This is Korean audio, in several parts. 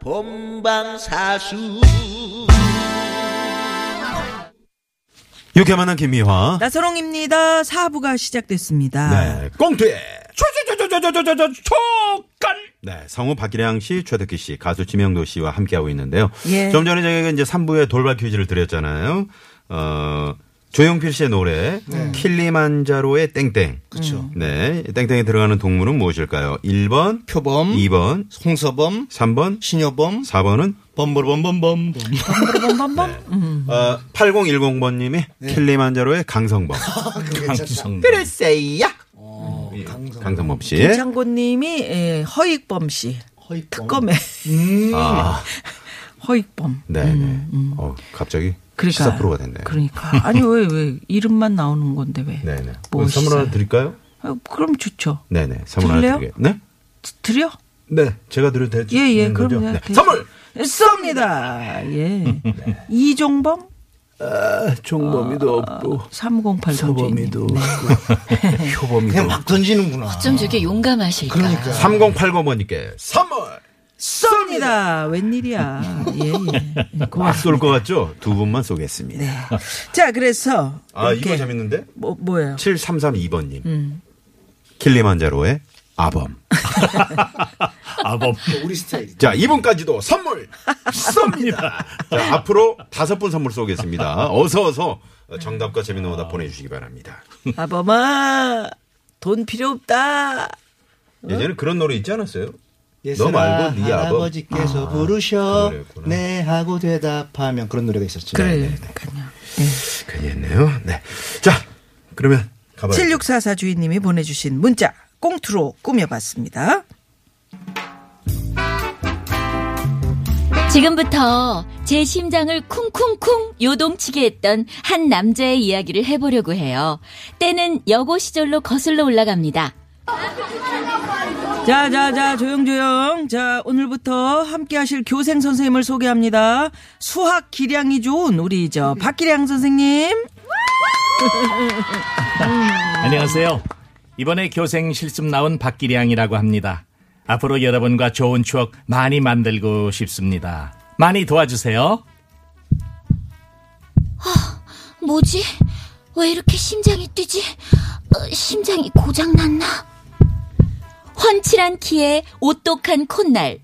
본방사수 유쾌 만난 김미화. 나선홍입니다. 사부가 시작됐습니다. 네. 꽁트에 초초초초초초초초간. 네. 성우 박기량 씨, 최덕기 씨, 가수 지명도 씨와 함께하고 있는데요. 예. 좀 전에 저희가 이제 3부에 돌발 퀴즈를 드렸잖아요. 어, 조용필 씨의 노래 킬리만자로의 땡땡. 그렇죠. 네. 땡땡에 들어가는 동물은 무엇일까요? 1번, 표범, 2번, 홍서범, 3번, 신여범, 4번은 범범범범범. 범범범범. 음. 어, 8010번 님이 킬리만자로의 강성범. 강성. 그랬어요. 강성범 씨. 김창곤 님이 예, 허익범 씨 특검에 아, 허익범. 네, 네. 어, 갑자기 그러니까 시사 프로가 됐네요. 그러니까 아니 왜왜 이름만 나오는 건데 왜? 네, 네. 뭐뭐 선물 하나? 드릴까요? 아, 그럼 좋죠. 네, 네. 선물 하나 드릴래요? 드릴게요. 네? 드- 드려? 네. 제가 드려도 되죠? 예, 예. 그럼요. 네. 그- 선물! 쏩니다. 예. 이종범 종범이도 없고 308 서범이도 네. 없고 효범이도 그냥 막 던지는구나. 좀 저게 용감하실까. 그러니까. 3080번님께 선물! 쏩니다. 웬일이야. 예, 예. 막 고맙습니다. 쏠것 같죠? 두 분만 쏘겠습니다. 네. 자, 그래서 아, 이거 재밌는데? 뭐 뭐예요? 7332번님. 음. 킬리만자로의 아범. 아범. 우리 스타일. 자, 이분까지도 선물 쏩니다. 자, 앞으로 다섯 분 선물 쏘겠습니다. 어서 어서 정답과 재밌는 오답 보내주시기 바랍니다. 아범아, 돈 필요 없다. 예전에 그런 노래 있지 않았어요? 예슬아, 말고 네 아버- 할아버지께서 아, 부르셔 그. 네 하고 대답하면 그런 노래가 있었죠. 그래, 그냥. 괜히 했네요. 네. 자, 그러면 가봐요. 7644 주인님이 보내주신 문자 꽁투로 꾸며봤습니다. 지금부터 제 심장을 쿵쿵쿵 요동치게 했던 한 남자의 이야기를 해보려고 해요. 때는 여고 시절로 거슬러 올라갑니다. 자, 자, 자, 조용조용. 자, 오늘부터 함께 하실 교생 선생님을 소개합니다. 수학 기량이 좋은 우리 저 박기량 선생님. 안녕하세요. 이번에 교생 실습 나온 박기량이라고 합니다. 앞으로 여러분과 좋은 추억 많이 만들고 싶습니다. 많이 도와주세요. 뭐지? 왜 이렇게 심장이 뛰지? 어, 심장이 고장났나? 훤칠한 키에 오똑한 콧날.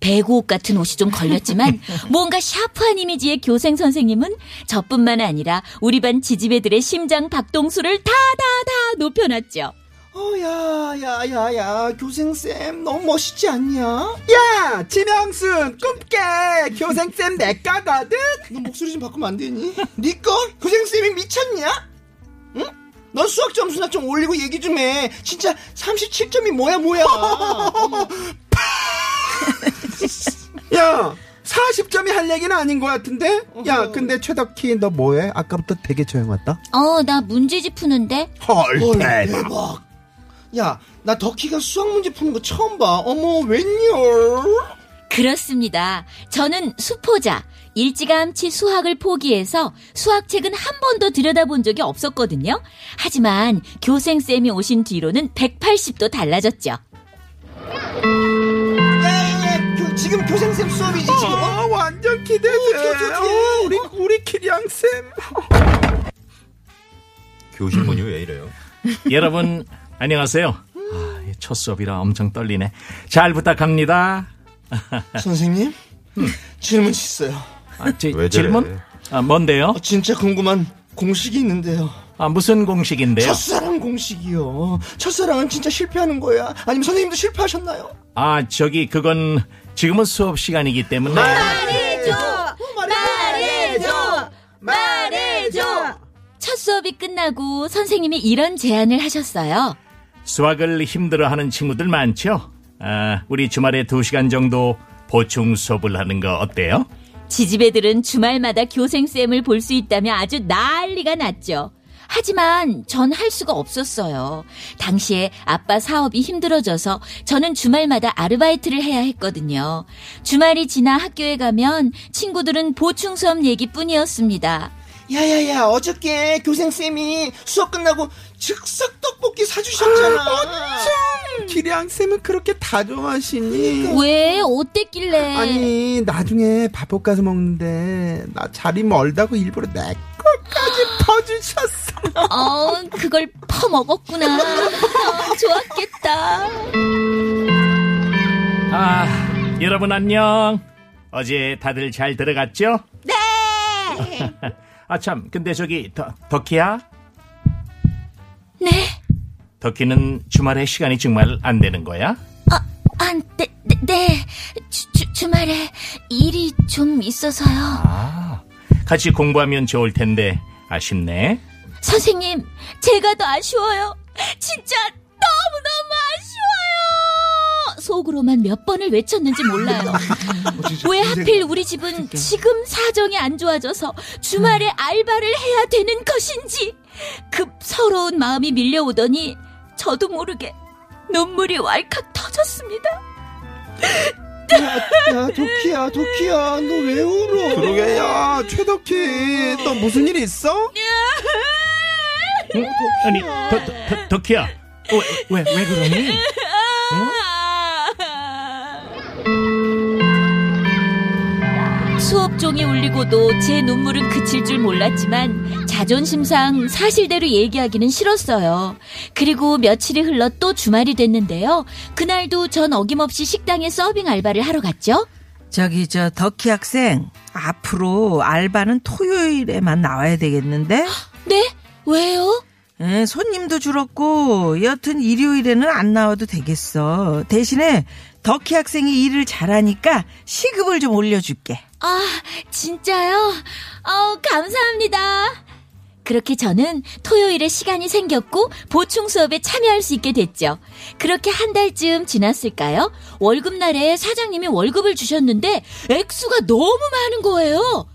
배구옷 같은 옷이 좀 걸렸지만 뭔가 샤프한 이미지의 교생 선생님은 저뿐만 아니라 우리 반 지지배들의 심장 박동수를 다다다 높여놨죠. 어, 야, 야, 야, 야, 교생쌤, 너무 멋있지 않냐? 야, 지명순 꿈깨 교생쌤 내꺼거든. 너 목소리 좀 바꾸면 안 되니? 니꺼? 교생쌤이 미쳤냐? 응? 너 수학 점수나 좀 올리고 얘기 좀 해. 진짜 37점이 뭐야, 뭐야. 야, 40점이 할 얘기는 아닌 것 같은데? 야, 근데 최덕희 너 뭐해? 아까부터 되게 조용 왔다. 어, 나 문제집 푸는데? 헐, 헐, 대박. 대박. 야, 나 덕희가 수학 문제 푸는 거 처음 봐. 어머, 웬열? 그렇습니다. 저는 수포자. 일찌감치 수학을 포기해서 수학책은 한 번도 들여다본 적이 없었거든요. 하지만 교생쌤이 오신 뒤로는 180도 달라졌죠. 야, 야, 야, 교- 지금 교생쌤 수업이지, 지금? 어, 완전 기대돼. 어떡해, 어떡해. 어, 우리 우리 기량쌤. 교실문이 왜 이래요? 여러분 안녕하세요. 아, 첫 수업이라 엄청 떨리네. 잘 부탁합니다. 선생님? 질문 있어요. 아, 저래? 질문? 아, 뭔데요? 어, 진짜 궁금한 공식이 있는데요. 아, 무슨 공식인데요? 첫사랑 공식이요. 첫사랑은 진짜 실패하는 거야? 아니면 선생님도 실패하셨나요? 아, 저기 그건 지금은 수업 시간이기 때문에 말해줘! 말해줘! 말해줘! 첫 수업이 끝나고 선생님이 이런 제안을 하셨어요. 수학을 힘들어하는 친구들 많죠? 아, 우리 주말에 두 시간 정도 보충 수업을 하는 거 어때요? 지지배들은 주말마다 교생쌤을 볼 수 있다며 아주 난리가 났죠. 하지만 전 할 수가 없었어요. 당시에 아빠 사업이 힘들어져서 저는 주말마다 아르바이트를 해야 했거든요. 주말이 지나 학교에 가면 친구들은 보충 수업 얘기뿐이었습니다. 야야야 어저께 교생쌤이 수업 끝나고 즉석 떡볶이 사주셨잖아 기량 쌤은 그렇게 다정하시니? 왜? 어땠길래? 아니 나중에 밥볶 가서 먹는데 나 자리 멀다고 일부러 내 것까지 퍼주셨어. 어, 그걸 퍼먹었구나. 어, 좋았겠다. 아, 여러분 안녕. 어제 다들 잘 들어갔죠? 네! 아, 참, 근데 저기, 더, 덕희야? 네. 덕희는 주말에 시간이 정말 안 되는 거야? 아, 아, 네, 네, 네. 주, 주, 주말에 일이 좀 있어서요. 아, 같이 공부하면 좋을 텐데, 아쉽네. 선생님, 제가 더 아쉬워요. 진짜 너무너무! 속으로만 몇 번을 외쳤는지 몰라요. 왜 하필 우리 집은 지금 사정이 안 좋아져서 주말에 알바를 해야 되는 것인지 급 서러운 마음이 밀려오더니 저도 모르게 눈물이 왈칵 터졌습니다. 야 도키야 도키야 너 왜 울어 그러게 야 최덕희 너 무슨 일 있어? 응? 아니, 더, 더, 더, 덕희야. 왜, 왜, 왜 그러니? 수업 종이 울리고도 제 눈물은 그칠 줄 몰랐지만 자존심상 사실대로 얘기하기는 싫었어요. 그리고 며칠이 흘러 또 주말이 됐는데요. 그날도 전 어김없이 식당에 서빙 알바를 하러 갔죠. 저기 저 덕희 학생 앞으로 알바는 토요일에만 나와야 되겠는데? 네? 왜요? 에, 손님도 줄었고 여튼 일요일에는 안 나와도 되겠어. 대신에 덕희 학생이 일을 잘하니까 시급을 좀 올려줄게. 아, 진짜요? 어, 감사합니다. 그렇게 저는 토요일에 시간이 생겼고 보충 수업에 참여할 수 있게 됐죠. 그렇게 한 달쯤 지났을까요? 월급날에 사장님이 월급을 주셨는데 액수가 너무 많은 거예요.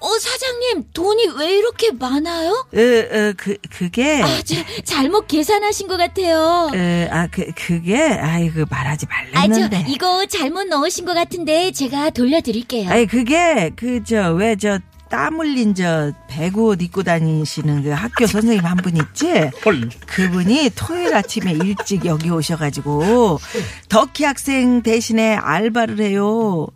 어, 사장님, 돈이 왜 이렇게 많아요? 어, 어, 그, 그게. 아, 저, 잘못 계산하신 것 같아요. 어, 아, 그, 그게, 아이고, 말하지 아, 저, 말랬는데. 이거 잘못 넣으신 것 같은데 제가 돌려드릴게요. 아니, 그게, 그, 저, 왜, 저, 땀 흘린 저, 배구 옷 입고 다니시는 그 학교 선생님 한 분 있지? 헐. 그분이 토요일 아침에 일찍 여기 오셔가지고, 덕희 학생 대신에 알바를 해요.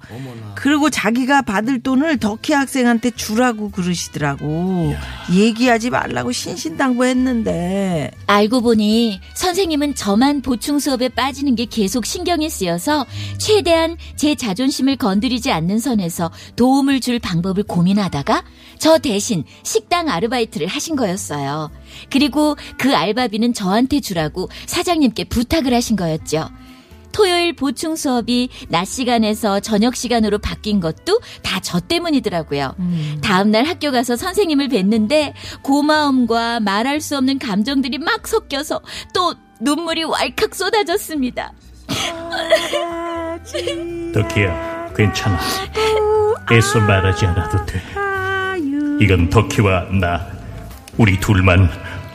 그리고 자기가 받을 돈을 덕희 학생한테 주라고 그러시더라고. 얘기하지 말라고 신신당부했는데. 알고 보니 선생님은 저만 보충 수업에 빠지는 게 계속 신경이 쓰여서 최대한 제 자존심을 건드리지 않는 선에서 도움을 줄 방법을 고민하다 가 저 대신 식당 아르바이트를 하신 거였어요. 그리고 그 알바비는 저한테 주라고 사장님께 부탁을 하신 거였죠. 토요일 보충 수업이 낮 시간에서 저녁 시간으로 바뀐 것도 다 저 때문이더라고요. 다음날 학교 가서 선생님을 뵀는데 고마움과 말할 수 없는 감정들이 막 섞여서 또 눈물이 왈칵 쏟아졌습니다. 덕희야, 괜찮아. 애써 말하지 않아도 돼. 이건 덕희와 나, 우리 둘만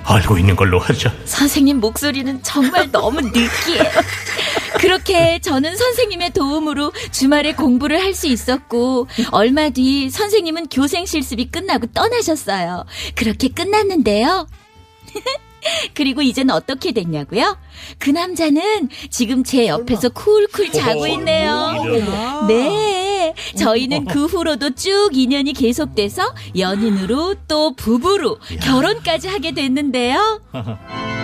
알고 있는 걸로 하자. 선생님 목소리는 정말 너무 느끼해요. 그렇게 저는 선생님의 도움으로 주말에 공부를 할 수 있었고 얼마 뒤 선생님은 교생 실습이 끝나고 떠나셨어요. 그렇게 끝났는데요. 그리고 이젠 어떻게 됐냐고요? 그 남자는 지금 제 옆에서 쿨쿨 자고 있네요. 네. 저희는 그 후로도 쭉 인연이 계속돼서 연인으로 또 부부로 결혼까지 하게 됐는데요.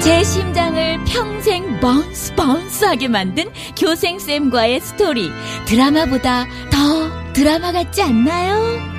제 심장을 평생 bounce bounce하게 만든 교생쌤과의 스토리. 드라마보다 더 드라마 같지 않나요?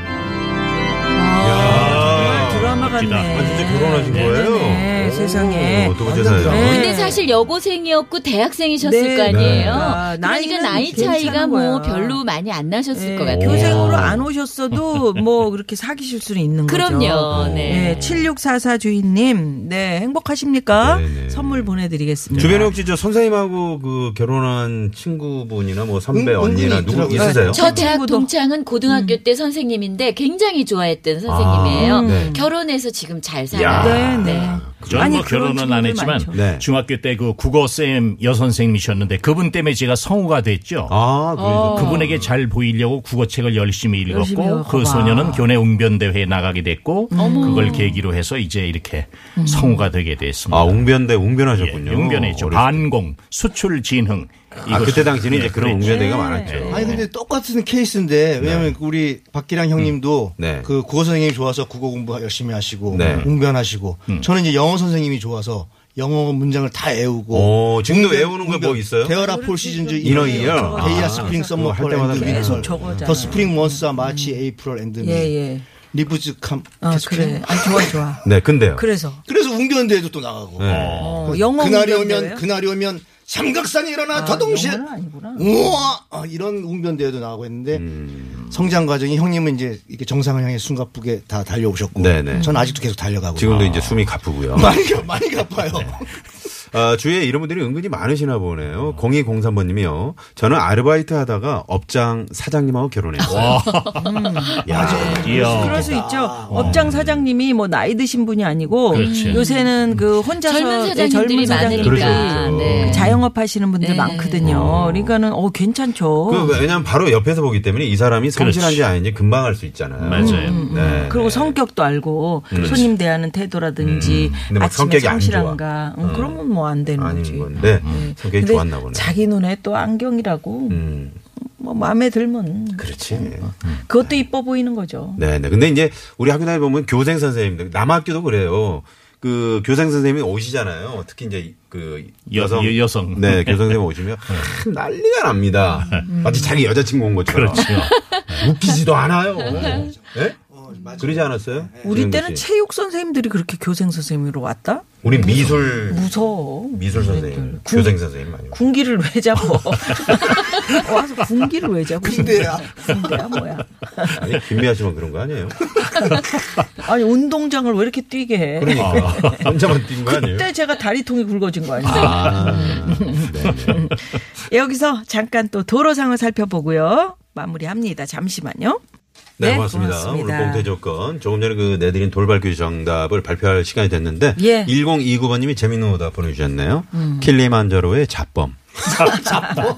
아. 알았네. 아, 진짜 결혼하신 거예요? 네네, 오, 세상에. 사연. 네. 근데 사실 여고생이었고 대학생이셨을 네. 거 아니에요. 네. 그러니까 나이는 나이 차이가 뭐 거야. 별로 많이 안 나셨을 네, 것 같아요. 교생으로 안 오셨어도 뭐 그렇게 사귀실 수는 있는 거죠. 그럼요. 네. 네, 7644 주인님, 네, 행복하십니까? 네네. 선물 보내드리겠습니다. 주변에 혹시 저 선생님하고 그 결혼한 친구분이나 뭐 선배 은- 언니나 누구 있더라고요. 있으세요? 저 대학. 동창은 고등학교 때 선생님인데 굉장히 좋아했던 선생님이에요. 아, 네. 결혼해서 지금 잘 야. 살아요. 네, 네. 저는 아니, 뭐 결혼은 안 했지만 많죠. 네. 중학교 때 그 국어 쌤 여선생님이셨는데 그분 때문에 제가 성우가 됐죠. 아, 그래서 그분에게 잘 보이려고 국어책을 열심히 열심히 읽었고 읽어봐. 그 소녀는 교내 웅변대회에 나가게 됐고 그걸 계기로 해서 이제 이렇게 성우가 되게 됐습니다. 아, 웅변대 예, 웅변하셨군요. 웅변했죠. 어렸을 때. 반공, 수출 진흥. 아, 그때 당시는 예, 이제 그런. 웅변대가 많았죠. 아니 근데 똑같은 케이스인데 왜냐면 우리 박기량 형님도 네. 그 국어 선생님이 좋아서 국어 공부 열심히 하시고 네. 웅변하시고 저는 이제 영어 선생님이 좋아서 영어 문장을 다 외우고 오, 지금도 웅변, 외우는 거뭐 웅변. 있어요? 데어라 폴 시즌즈 이너 이어? 데이아 아, 스프링 썸머 할폴 때마다 앤드 계속 저거잖아. 더 스프링 먼스와 마치 에이프럴 앤드 미 예, 예. 리브즈 캄 아, 계속 그래. 아, 좋아, 좋아. 네, 근데요. 그래서. 그래서 웅변대회도 또 나가고 네. 어, 영어 그날이? 오면 그날이 오면 삼각산이 일어나 더동실 영어는 아니구나. 우와 아, 이런 웅변대회도 나가고 했는데 음. 성장 과정이 형님은 이제 이렇게 정상을 향해 숨가쁘게 다 달려오셨고 네네. 저는 아직도 계속 달려가고 지금도 이제 숨이 가쁘고요. 많이 가- 많이 가빠요. 아, 주위에 이런 분들이 은근히 많으시나 보네요. 0203번님이요. 저는 아르바이트 하다가 업장 사장님하고 결혼했어요. 야, 이야. 그럴 수 있죠. 업장 사장님이 뭐 나이 드신 분이 아니고 그렇지. 요새는 그 혼자서 젊은 예, 사장님들이 사장님들이 그렇죠, 많으니까. 그렇죠. 네. 자영업 하시는 분들 네. 많거든요. 그러니까는 어 괜찮죠. 그 왜냐면 바로 옆에서 보기 때문에 이 사람이 성실한지 그렇지. 아닌지 금방 알 수 있잖아요. 맞아요. 네. 그리고 성격도 알고 손님 대하는 태도라든지 음. 근데 뭐 아침에 성격이 안 성실한가 좋아. 음, 그러면 뭐안 되는 거지. 아닌 건데 성격이 근데 좋았나 보네. 자기 눈에 또 안경이라고 음, 뭐 마음에 들면 그렇지. 그것도 이뻐 보이는 거죠. 네, 네. 근데 이제 우리 학교 다니 보면 교생 선생님들 남학교도 그래요. 그 교생 선생님이 오시잖아요. 특히 이제 그 여- 여성 여- 여성. 네, 교생 선생님 오시면 하, 난리가 납니다. 마치 자기 여자친구 온 것처럼. 그렇죠. 웃기지도 않아요. 네? 그러지 않았어요? 우리 조영구 때는 씨? 체육 선생님들이 그렇게 교생 선생님으로 왔다? 우리 미술 무서워. 미술 선생님, 군- 교생 선생님. 오고. 군기를 왜 잡어? 와서 군기를 왜 잡어? 군대야. 군대야 뭐야? 아니 김미아 씨만 그런 거 아니에요? 아니 운동장을 왜 이렇게 뛰게 해? 그러니까 혼자만 뛴 거 아니에요? 그때 제가 다리통이 굵어진 거 아니에요? 아, 네, 네. 여기서 잠깐 또 도로 상황 살펴보고요. 마무리합니다. 잠시만요. 네, 네, 고맙습니다. 고맙습니다. 오늘 공태 조건 조금 전에 그 내드린 돌발 퀴즈 정답을 발표할 시간이 됐는데 예. 음. 1029번님이 재밌는 오답 보내주셨네요. 킬리만자로의 잡범. 잡범.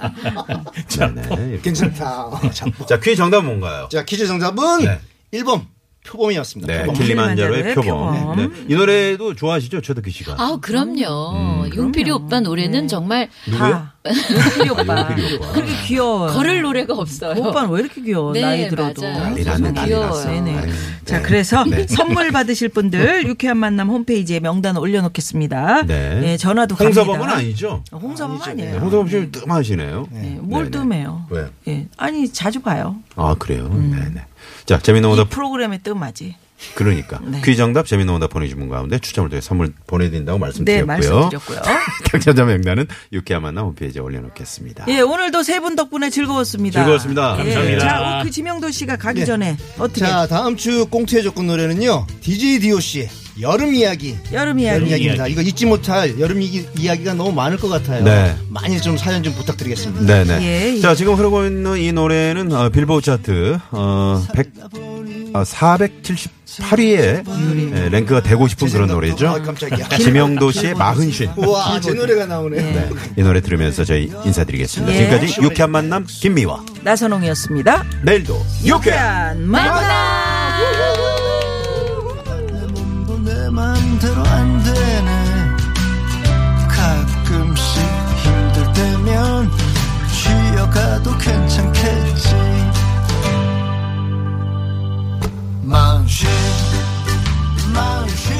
네네. 괜찮다. 어, 참. 자 퀴즈 정답 은 뭔가요? 자 퀴즈 정답은 네. 1번 표범이었습니다. 네, 표범. 킬리만자로의 킬리만자로의 표범. 표범. 네. 이 노래도 좋아하시죠, 최덕기 씨가? 아, 그럼요. 용필이 오빠 노래는 정말 누구요? 다. 용필이 오빠. 아, 용필이 오빠. 그렇게 귀여워. 걸을 노래가 없어요. 오빠는 왜 이렇게 귀여워? 네, 나이 들어도. 난리 났네, 난리 귀여워요. 났어. 자, 네. 그래서 네. 선물 받으실 분들 유쾌한 만남 홈페이지에 명단 올려놓겠습니다. 네. 예, 전화도 갑니다. 홍서범은 아니죠? 어, 홍서범 네, 아니에요. 홍서범 씨 뜸하시네요. 네, 뭘. 뜸해요? 왜요? 예, 아니 자주 봐요. 아, 그래요? 네네. 자, 이 오답 프로그램에 뜸하지. 그러니까 네. 퀴즈 정답 재미있는 오답 보내주신 분 가운데 추첨을 통해 선물 보내드린다고 네, 말씀드렸고요. 말씀드렸고요. 당첨자 명단은 유쾌한 만남 홈페이지에 올려놓겠습니다. 예, 오늘도 세 분 덕분에 즐거웠습니다. 즐거웠습니다. 예, 감사합니다. 자, 그 지명도 씨가 가기 네. 전에 어떻게 자 다음 주 꽁트의 조건 노래는요. DJ DOC 여름 이야기. 여름 여름 이야기. 이야기입니다. 이거 잊지 못할 여름 이기, 이야기 가 너무 많을 것 같아요. 네. 많이 좀 사연 좀 부탁드리겠습니다. 네 네. 예, 예. 자, 지금 흐르고 있는 이 노래는 어, 빌보드 차트 어, 100, 어, 478위에 예, 랭크가 되고 싶은 그런 아, 노래죠. 깜짝이야. 지명도 씨의 마흔쉰. 우와 제 노래가 나오네. 네, 이 노래 들으면서 저희 인사드리겠습니다. 예. 지금까지 유쾌한 만남 김미화. 나선홍이었습니다. 내일도 유쾌한 유쾌한 만남. 되면 쉬어가도 괜찮겠지. 망신 망신